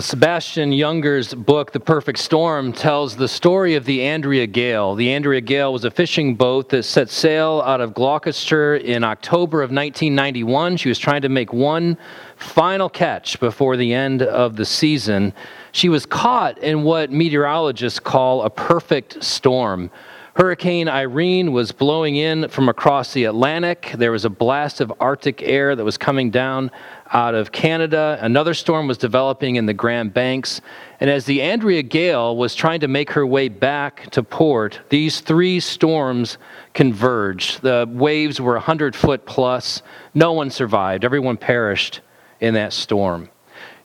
Sebastian Junger's book, The Perfect Storm, tells the story of the Andrea Gail. The Andrea Gail was a fishing boat that set sail out of Gloucester in October of 1991. She was trying to make one final catch before the end of the season. She was caught in what meteorologists call a perfect storm. Hurricane Irene was blowing in from across the Atlantic. There was a blast of Arctic air that was coming down out of Canada. Another storm was developing in the Grand Banks. And as the Andrea Gail was trying to make her way back to port, these three storms converged. The waves were 100 foot plus. No one survived, everyone perished in that storm.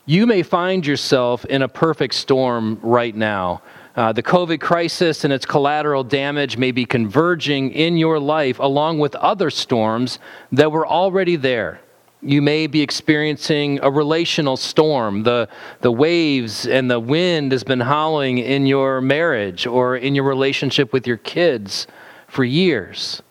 You may find yourself in a perfect storm right now. Uh, the COVID crisis and its collateral damage may be converging in your life along with other storms that were already there. You may be experiencing a relational storm. The, the waves and the wind has been howling in your marriage or in your relationship with your kids for years.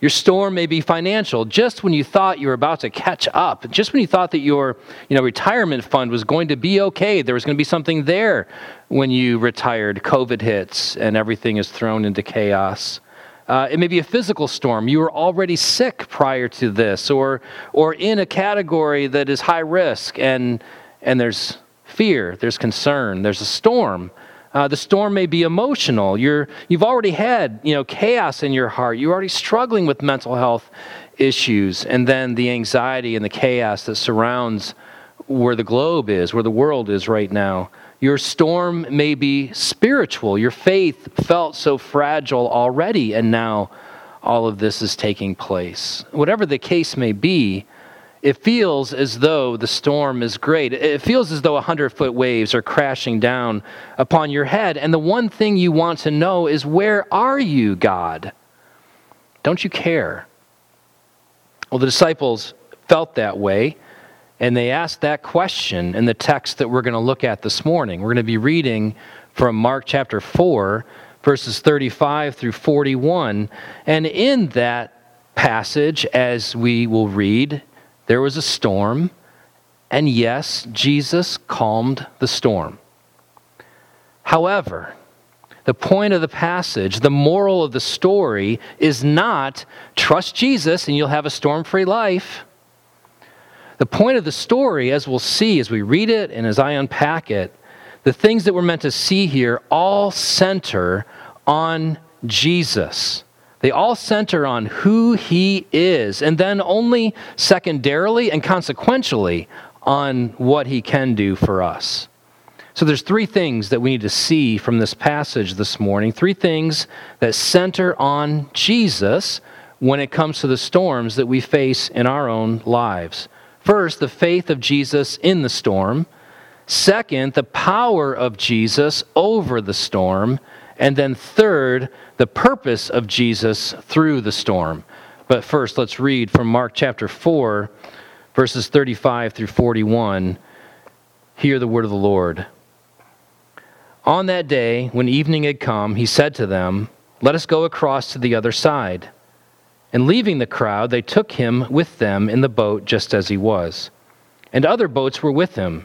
Your storm may be financial. Just when you thought you were about to catch up, just when you thought that your you know, retirement fund was going to be okay, there was going to be something there when you retired, COVID hits and everything is thrown into chaos. Uh, it may be a physical storm. You were already sick prior to this, or, or in a category that is high risk, and, and there's fear, there's concern, there's a storm. Uh, the storm may be emotional. You're, you've already had you know, chaos in your heart. You're already struggling with mental health issues. And then the anxiety and the chaos that surrounds where the globe is, where the world is right now. Your storm may be spiritual. Your faith felt so fragile already, and now all of this is taking place. Whatever the case may be, it feels as though the storm is great. It feels as though a hundred foot waves are crashing down upon your head. And the one thing you want to know is where are you, God? Don't you care? Well, the disciples felt that way, and they asked that question in the text that we're going to look at this morning. We're going to be reading from Mark chapter 4, verses 35 through 41. And in that passage, as we will read, there was a storm, and yes, Jesus calmed the storm. However, the point of the passage, the moral of the story, is not trust Jesus and you'll have a storm free life. The point of the story, as we'll see as we read it and as I unpack it, the things that we're meant to see here all center on Jesus. They all center on who he is, and then only secondarily and consequentially on what he can do for us. So there's three things that we need to see from this passage this morning, three things that center on Jesus when it comes to the storms that we face in our own lives. First, the faith of Jesus in the storm. Second, the power of Jesus over the storm. And then third, the purpose of Jesus through the storm. But first, let's read from Mark chapter 4, verses 35 through 41. Hear the word of the Lord. On that day, when evening had come, he said to them, Let us go across to the other side. And leaving the crowd, they took him with them in the boat just as he was. And other boats were with him.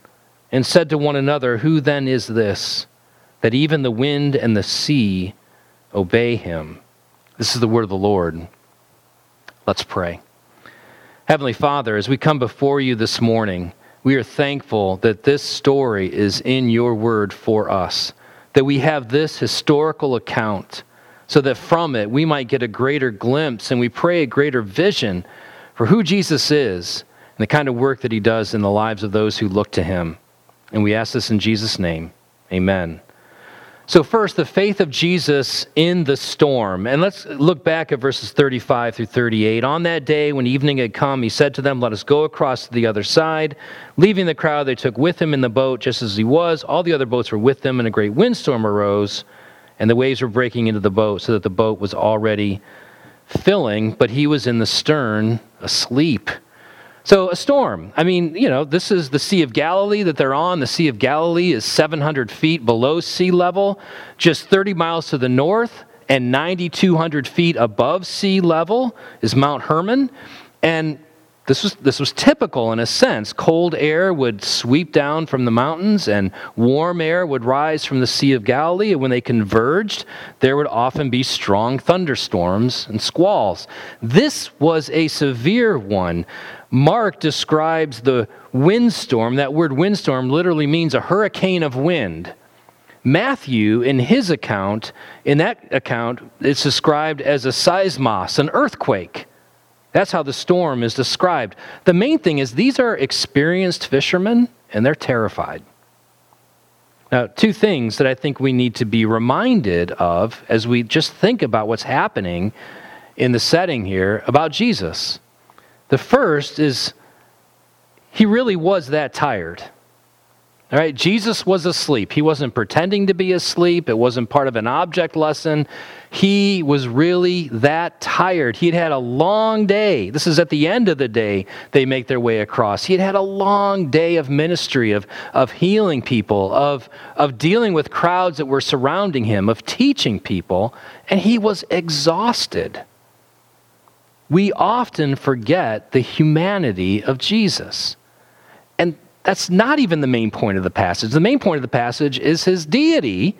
and said to one another, Who then is this, that even the wind and the sea obey him? This is the word of the Lord. Let's pray. Heavenly Father, as we come before you this morning, we are thankful that this story is in your word for us, that we have this historical account, so that from it we might get a greater glimpse and we pray a greater vision for who Jesus is and the kind of work that he does in the lives of those who look to him. And we ask this in Jesus' name. Amen. So, first, the faith of Jesus in the storm. And let's look back at verses 35 through 38. On that day, when evening had come, he said to them, Let us go across to the other side. Leaving the crowd, they took with him in the boat just as he was. All the other boats were with them, and a great windstorm arose, and the waves were breaking into the boat, so that the boat was already filling, but he was in the stern asleep. So, a storm. I mean, you know, this is the Sea of Galilee that they're on. The Sea of Galilee is 700 feet below sea level, just 30 miles to the north, and 9,200 feet above sea level is Mount Hermon. And this was, this was typical in a sense. Cold air would sweep down from the mountains, and warm air would rise from the Sea of Galilee. And when they converged, there would often be strong thunderstorms and squalls. This was a severe one. Mark describes the windstorm. That word windstorm literally means a hurricane of wind. Matthew, in his account, in that account, it's described as a seismos, an earthquake. That's how the storm is described. The main thing is these are experienced fishermen and they're terrified. Now, two things that I think we need to be reminded of as we just think about what's happening in the setting here about Jesus. The first is he really was that tired. All right, Jesus was asleep. He wasn't pretending to be asleep. It wasn't part of an object lesson. He was really that tired. He had had a long day. This is at the end of the day they make their way across. He had had a long day of ministry, of, of healing people, of, of dealing with crowds that were surrounding him, of teaching people, and he was exhausted we often forget the humanity of Jesus. And that's not even the main point of the passage. The main point of the passage is his deity,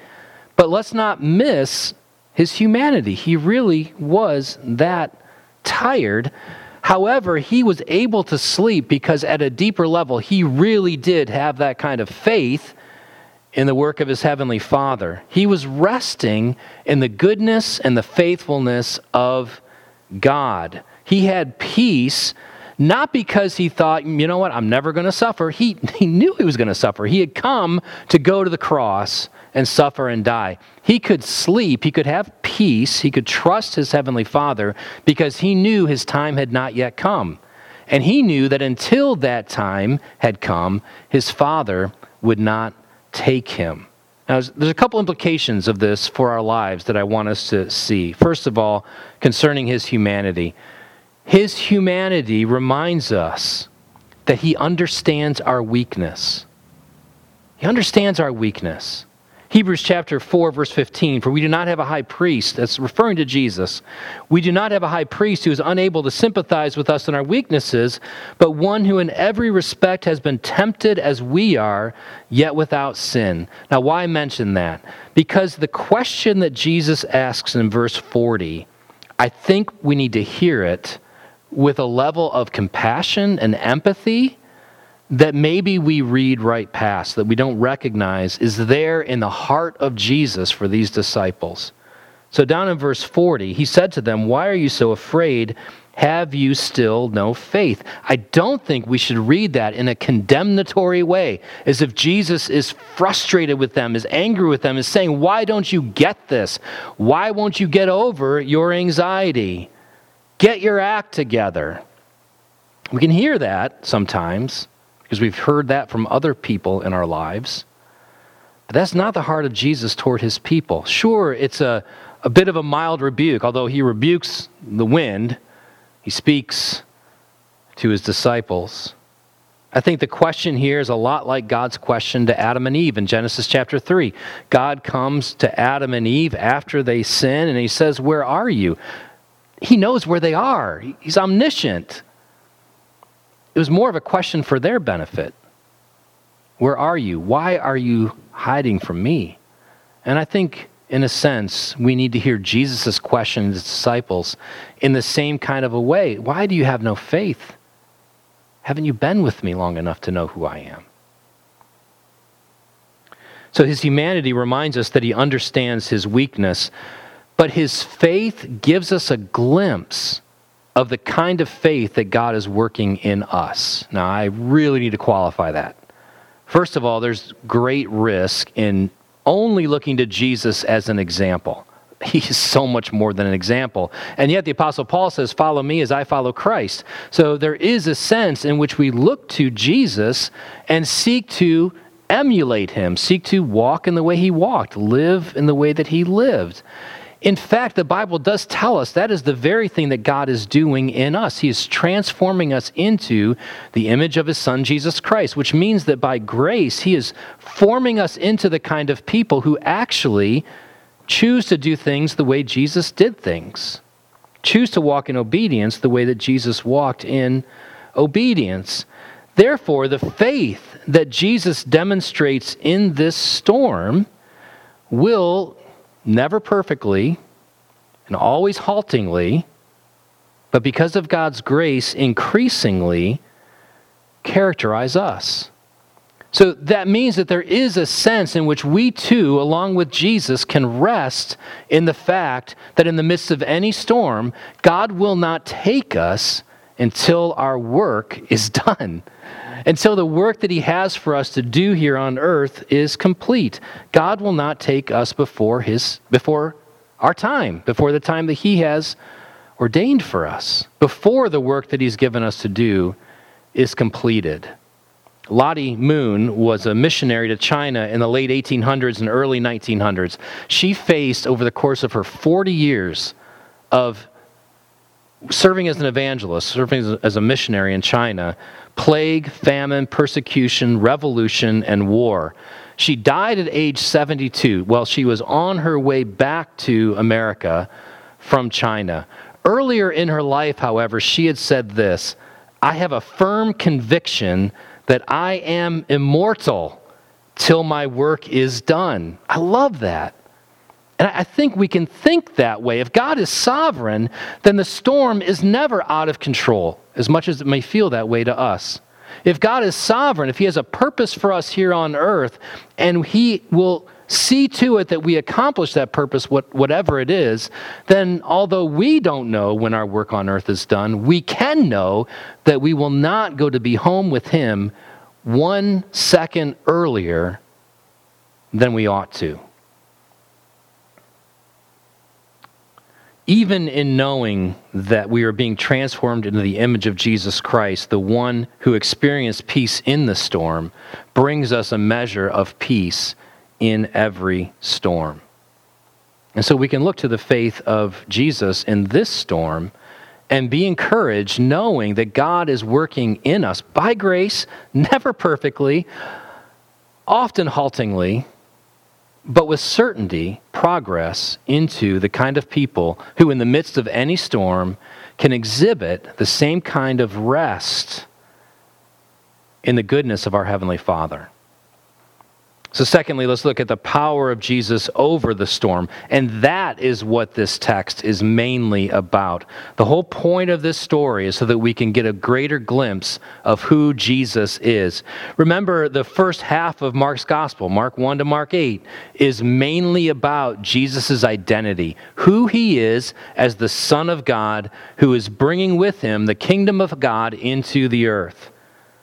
but let's not miss his humanity. He really was that tired. However, he was able to sleep because at a deeper level, he really did have that kind of faith in the work of his heavenly Father. He was resting in the goodness and the faithfulness of God. He had peace not because he thought, you know what, I'm never going to suffer. He, he knew he was going to suffer. He had come to go to the cross and suffer and die. He could sleep, he could have peace, he could trust his heavenly Father because he knew his time had not yet come. And he knew that until that time had come, his Father would not take him. Now, there's a couple implications of this for our lives that I want us to see. First of all, concerning his humanity. His humanity reminds us that he understands our weakness. He understands our weakness. Hebrews chapter 4, verse 15 For we do not have a high priest, that's referring to Jesus. We do not have a high priest who is unable to sympathize with us in our weaknesses, but one who in every respect has been tempted as we are, yet without sin. Now, why mention that? Because the question that Jesus asks in verse 40, I think we need to hear it with a level of compassion and empathy that maybe we read right past, that we don't recognize, is there in the heart of Jesus for these disciples. So, down in verse 40, he said to them, Why are you so afraid? Have you still no faith? I don't think we should read that in a condemnatory way, as if Jesus is frustrated with them, is angry with them, is saying, Why don't you get this? Why won't you get over your anxiety? Get your act together. We can hear that sometimes because we've heard that from other people in our lives. But that's not the heart of Jesus toward his people. Sure, it's a, a bit of a mild rebuke, although he rebukes the wind, he speaks to his disciples. I think the question here is a lot like God's question to Adam and Eve in Genesis chapter 3. God comes to Adam and Eve after they sin and he says, Where are you? He knows where they are, he's omniscient. It was more of a question for their benefit. Where are you? Why are you hiding from me? And I think, in a sense, we need to hear Jesus' question to his disciples in the same kind of a way. Why do you have no faith? Haven't you been with me long enough to know who I am? So his humanity reminds us that he understands his weakness, but his faith gives us a glimpse of the kind of faith that God is working in us. Now, I really need to qualify that. First of all, there's great risk in only looking to Jesus as an example. He is so much more than an example. And yet the Apostle Paul says, Follow me as I follow Christ. So there is a sense in which we look to Jesus and seek to emulate him, seek to walk in the way he walked, live in the way that he lived. In fact, the Bible does tell us that is the very thing that God is doing in us. He is transforming us into the image of His Son, Jesus Christ, which means that by grace, He is forming us into the kind of people who actually choose to do things the way Jesus did things, choose to walk in obedience the way that Jesus walked in obedience. Therefore, the faith that Jesus demonstrates in this storm will never perfectly and always haltingly, but because of God's grace, increasingly characterize us. So that means that there is a sense in which we too, along with Jesus, can rest in the fact that in the midst of any storm, God will not take us until our work is done until the work that He has for us to do here on earth is complete. God will not take us before His before our time, before the time that He has ordained for us, before the work that He's given us to do is completed. Lottie Moon was a missionary to China in the late 1800s and early 1900s. She faced, over the course of her 40 years of serving as an evangelist, serving as a missionary in China, plague, famine, persecution, revolution, and war. She died at age 72 while she was on her way back to America from China. Earlier in her life, however, she had said this I have a firm conviction that I am immortal till my work is done. I love that. And I think we can think that way. If God is sovereign, then the storm is never out of control, as much as it may feel that way to us. If God is sovereign, if He has a purpose for us here on earth, and He will see to it that we accomplish that purpose, whatever it is, then although we don't know when our work on earth is done, we can know that we will not go to be home with Him one second earlier than we ought to. Even in knowing that we are being transformed into the image of Jesus Christ, the one who experienced peace in the storm, brings us a measure of peace in every storm. And so we can look to the faith of Jesus in this storm and be encouraged knowing that God is working in us by grace, never perfectly, often haltingly, but with certainty, progress into the kind of people who, in the midst of any storm, can exhibit the same kind of rest in the goodness of our Heavenly Father. So, secondly, let's look at the power of Jesus over the storm. And that is what this text is mainly about. The whole point of this story is so that we can get a greater glimpse of who Jesus is. Remember, the first half of Mark's gospel, Mark 1 to Mark 8, is mainly about Jesus' identity, who he is as the Son of God who is bringing with him the kingdom of God into the earth.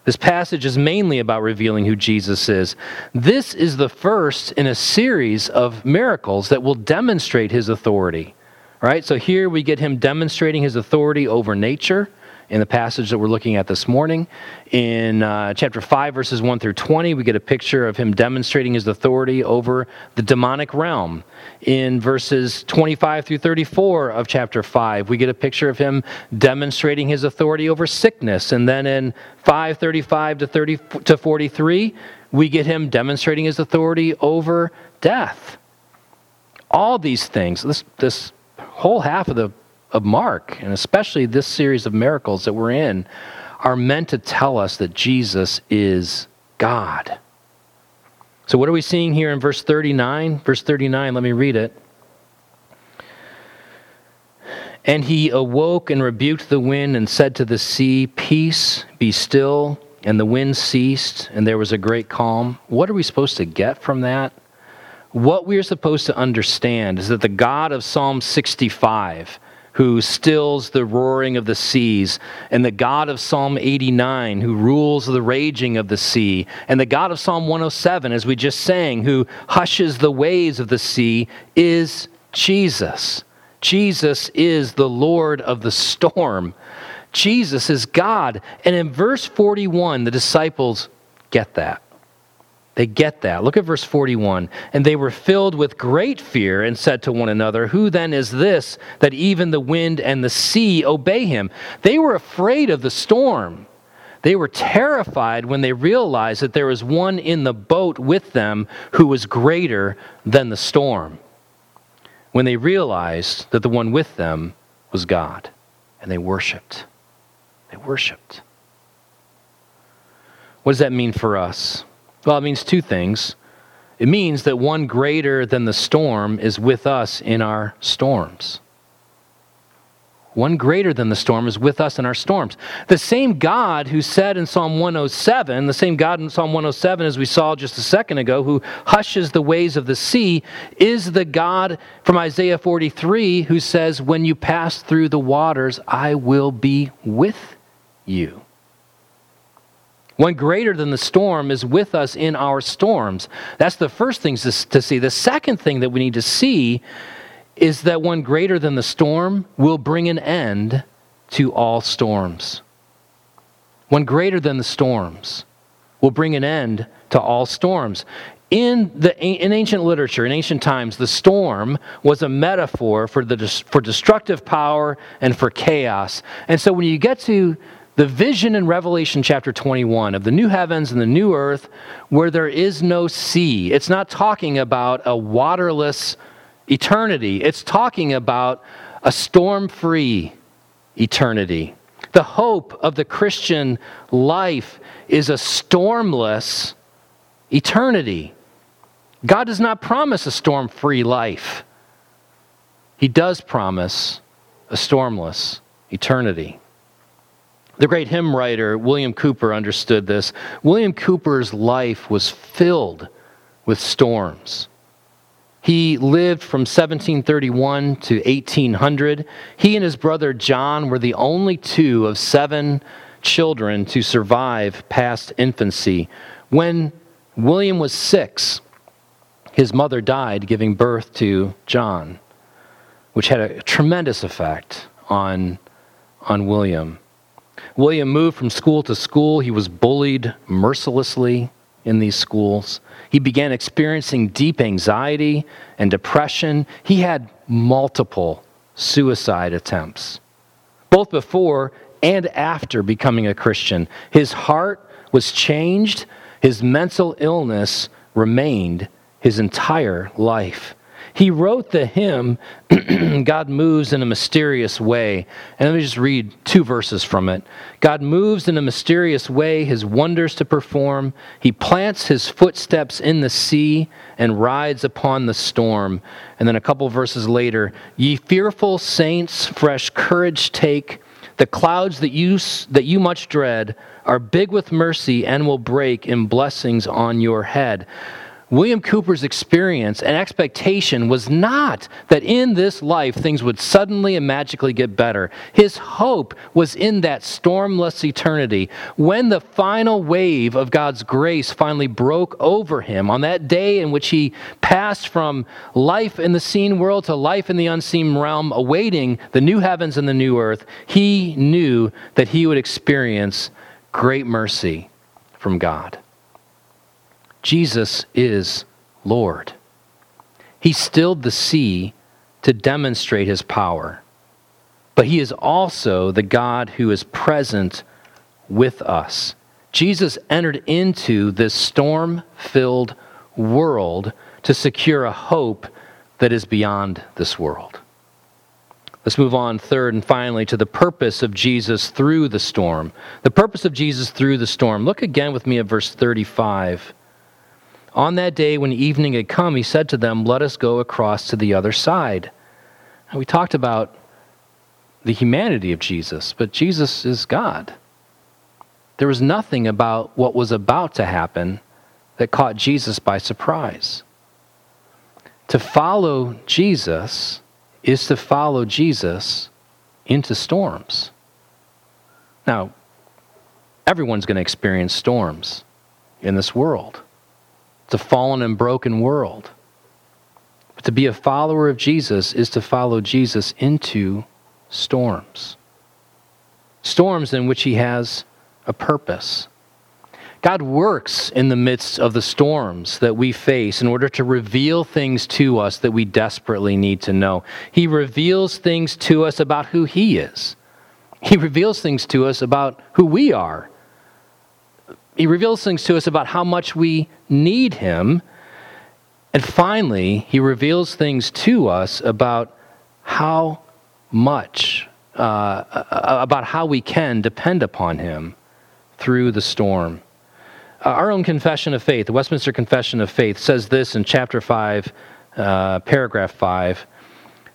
This passage is mainly about revealing who Jesus is. This is the first in a series of miracles that will demonstrate his authority. Right? So here we get him demonstrating his authority over nature in the passage that we're looking at this morning. In uh, chapter 5, verses 1 through 20, we get a picture of him demonstrating his authority over the demonic realm. In verses 25 through 34 of chapter 5, we get a picture of him demonstrating his authority over sickness. And then in 535 to, 30, to 43, we get him demonstrating his authority over death. All these things, this, this whole half of the of Mark, and especially this series of miracles that we're in, are meant to tell us that Jesus is God. So, what are we seeing here in verse 39? Verse 39, let me read it. And he awoke and rebuked the wind and said to the sea, Peace, be still. And the wind ceased, and there was a great calm. What are we supposed to get from that? What we are supposed to understand is that the God of Psalm 65 who stills the roaring of the seas, and the God of Psalm 89, who rules the raging of the sea, and the God of Psalm 107, as we just sang, who hushes the waves of the sea, is Jesus. Jesus is the Lord of the storm. Jesus is God. And in verse 41, the disciples get that. They get that. Look at verse 41. And they were filled with great fear and said to one another, Who then is this that even the wind and the sea obey him? They were afraid of the storm. They were terrified when they realized that there was one in the boat with them who was greater than the storm. When they realized that the one with them was God, and they worshiped. They worshiped. What does that mean for us? Well, it means two things. It means that one greater than the storm is with us in our storms. One greater than the storm is with us in our storms. The same God who said in Psalm 107, the same God in Psalm 107, as we saw just a second ago, who hushes the waves of the sea, is the God from Isaiah 43 who says, When you pass through the waters, I will be with you. One greater than the storm is with us in our storms. That's the first thing to, see. The second thing that we need to see is that one greater than the storm will bring an end to all storms. One greater than the storms will bring an end to all storms. In, the, in ancient literature, in ancient times, the storm was a metaphor for, the, for destructive power and for chaos. And so when you get to the vision in Revelation chapter 21 of the new heavens and the new earth where there is no sea. It's not talking about a waterless eternity, it's talking about a storm free eternity. The hope of the Christian life is a stormless eternity. God does not promise a storm free life, He does promise a stormless eternity. The great hymn writer William Cowper understood this. William Cowper's life was filled with storms. He lived from 1731 to 1800. He and his brother John were the only two of seven children to survive past infancy. When William was six, his mother died giving birth to John, which had a tremendous effect on, on William. William moved from school to school. He was bullied mercilessly in these schools. He began experiencing deep anxiety and depression. He had multiple suicide attempts, both before and after becoming a Christian. His heart was changed, his mental illness remained his entire life. He wrote the hymn, God Moves in a Mysterious Way. And let me just read two verses from it. God moves in a mysterious way, his wonders to perform. He plants his footsteps in the sea and rides upon the storm. And then a couple verses later, ye fearful saints, fresh courage take. The clouds that you, that you much dread are big with mercy and will break in blessings on your head. William Cowper's experience and expectation was not that in this life things would suddenly and magically get better. His hope was in that stormless eternity. When the final wave of God's grace finally broke over him, on that day in which he passed from life in the seen world to life in the unseen realm, awaiting the new heavens and the new earth, he knew that he would experience great mercy from God. Jesus is Lord. He stilled the sea to demonstrate his power, but he is also the God who is present with us. Jesus entered into this storm filled world to secure a hope that is beyond this world. Let's move on, third and finally, to the purpose of Jesus through the storm. The purpose of Jesus through the storm. Look again with me at verse 35. On that day, when evening had come, he said to them, Let us go across to the other side. And we talked about the humanity of Jesus, but Jesus is God. There was nothing about what was about to happen that caught Jesus by surprise. To follow Jesus is to follow Jesus into storms. Now, everyone's going to experience storms in this world. It's a fallen and broken world. But to be a follower of Jesus is to follow Jesus into storms. Storms in which he has a purpose. God works in the midst of the storms that we face in order to reveal things to us that we desperately need to know. He reveals things to us about who He is, He reveals things to us about who we are. He reveals things to us about how much we need Him. And finally, He reveals things to us about how much, uh, about how we can depend upon Him through the storm. Uh, our own confession of faith, the Westminster Confession of Faith, says this in chapter 5, uh, paragraph 5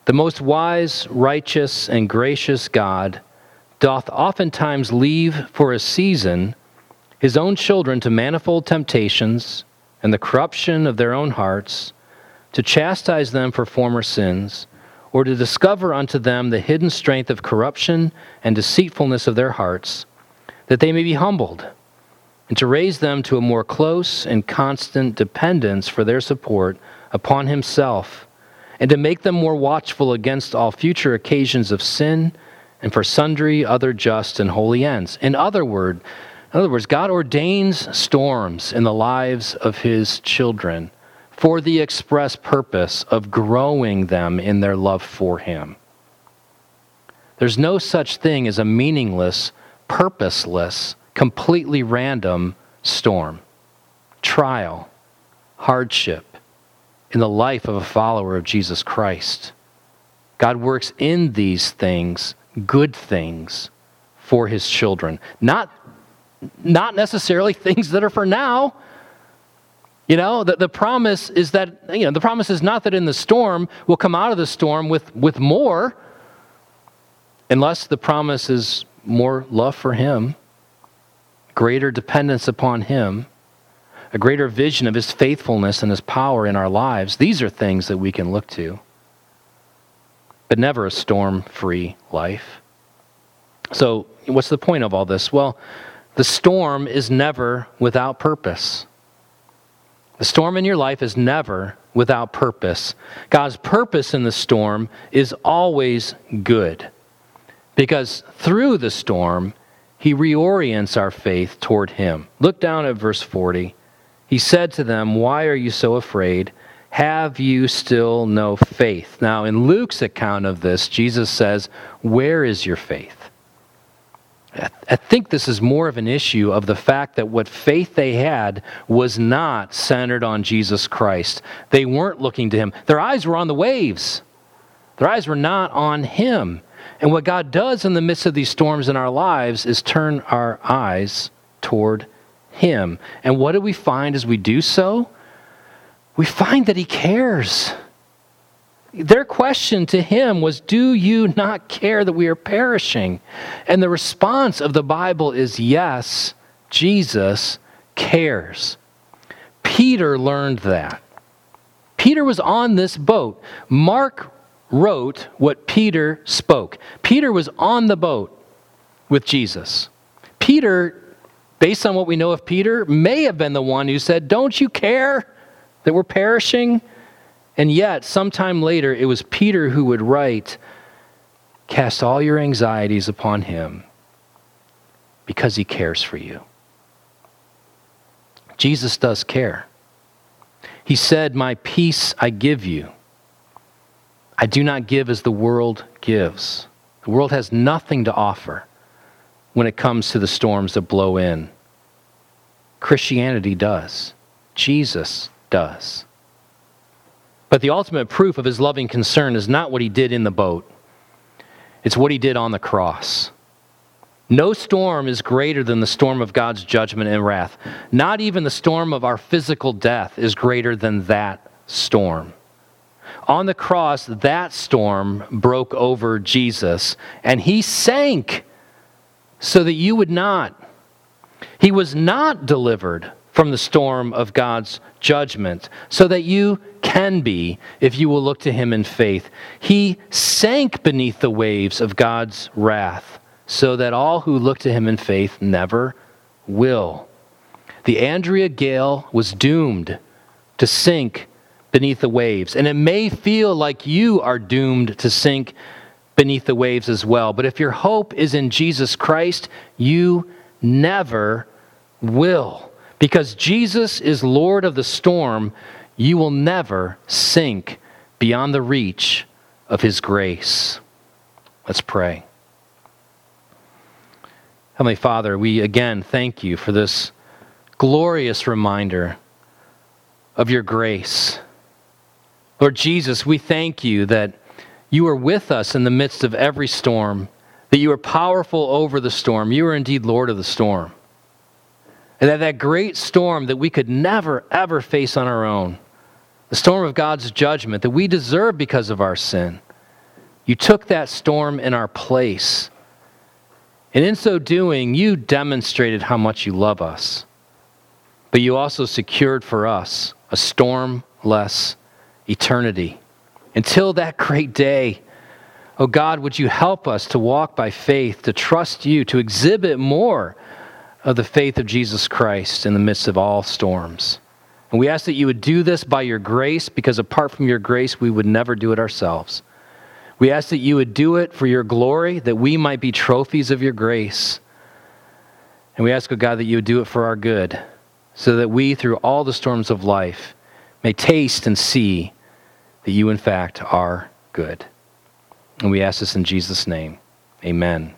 The most wise, righteous, and gracious God doth oftentimes leave for a season his own children to manifold temptations and the corruption of their own hearts, to chastise them for former sins, or to discover unto them the hidden strength of corruption and deceitfulness of their hearts, that they may be humbled and to raise them to a more close and constant dependence for their support upon Himself, and to make them more watchful against all future occasions of sin and for sundry other just and holy ends. In other, word, in other words, God ordains storms in the lives of His children for the express purpose of growing them in their love for Him. There's no such thing as a meaningless, purposeless, completely random storm, trial, hardship in the life of a follower of Jesus Christ. God works in these things, good things, for his children. Not, not necessarily things that are for now. You know, the, the promise is that, you know, the promise is not that in the storm we'll come out of the storm with, with more, unless the promise is more love for him greater dependence upon Him, a greater vision of His faithfulness and His power in our lives. These are things that we can look to, but never a storm free life. So, what's the point of all this? Well, the storm is never without purpose. The storm in your life is never without purpose. God's purpose in the storm is always good. Because through the storm, he reorients our faith toward him. Look down at verse 40. He said to them, Why are you so afraid? Have you still no faith? Now, in Luke's account of this, Jesus says, Where is your faith? I think this is more of an issue of the fact that what faith they had was not centered on Jesus Christ. They weren't looking to him. Their eyes were on the waves, their eyes were not on him. And what God does in the midst of these storms in our lives is turn our eyes toward Him. And what do we find as we do so? We find that He cares. Their question to him was, Do you not care that we are perishing? And the response of the Bible is, Yes, Jesus cares. Peter learned that. Peter was on this boat. Mark wrote what Peter spoke. Peter was on the boat with Jesus. Peter, based on what we know of Peter, may have been the one who said, Don't you care that we're perishing? And yet, sometime later, it was Peter who would write, Cast all your anxieties upon him because he cares for you. Jesus does care. He said, My peace I give you. I do not give as the world gives. The world has nothing to offer when it comes to the storms that blow in. Christianity does. Jesus does. But the ultimate proof of his loving concern is not what he did in the boat, it's what he did on the cross. No storm is greater than the storm of God's judgment and wrath. Not even the storm of our physical death is greater than that storm. On the cross, that storm broke over Jesus, and he sank so that you would not. He was not delivered from the storm of God's judgment, so that you can be if you will look to him in faith. He sank beneath the waves of God's wrath, so that all who look to him in faith never will. The Andrea Gail was doomed to sink beneath the waves, and it may feel like you are doomed to sink beneath the waves as well. But if your hope is in Jesus Christ, you never will. Because Jesus is Lord of the storm, you will never sink beyond the reach of his grace. Let's pray. Heavenly Father, we again thank you for this glorious reminder of your grace. Lord Jesus, we thank you that you are with us in the midst of every storm, that you are powerful over the storm. You are indeed Lord of the storm. And that that great storm that we could never, ever face on our own, the storm of God's judgment that we deserve because of our sin, you took that storm in our place. And in so doing, you demonstrated how much you love us. But you also secured for us a stormless eternity. Until that great day, oh God, would you help us to walk by faith, to trust you, to exhibit more of the faith of Jesus Christ in the midst of all storms. And we ask that you would do this by your grace, because apart from your grace, we would never do it ourselves. We ask that you would do it for your glory, that we might be trophies of your grace. And we ask, oh God, that you would do it for our good, so that we, through all the storms of life, may taste and see that you, in fact, are good. And we ask this in Jesus' name. Amen.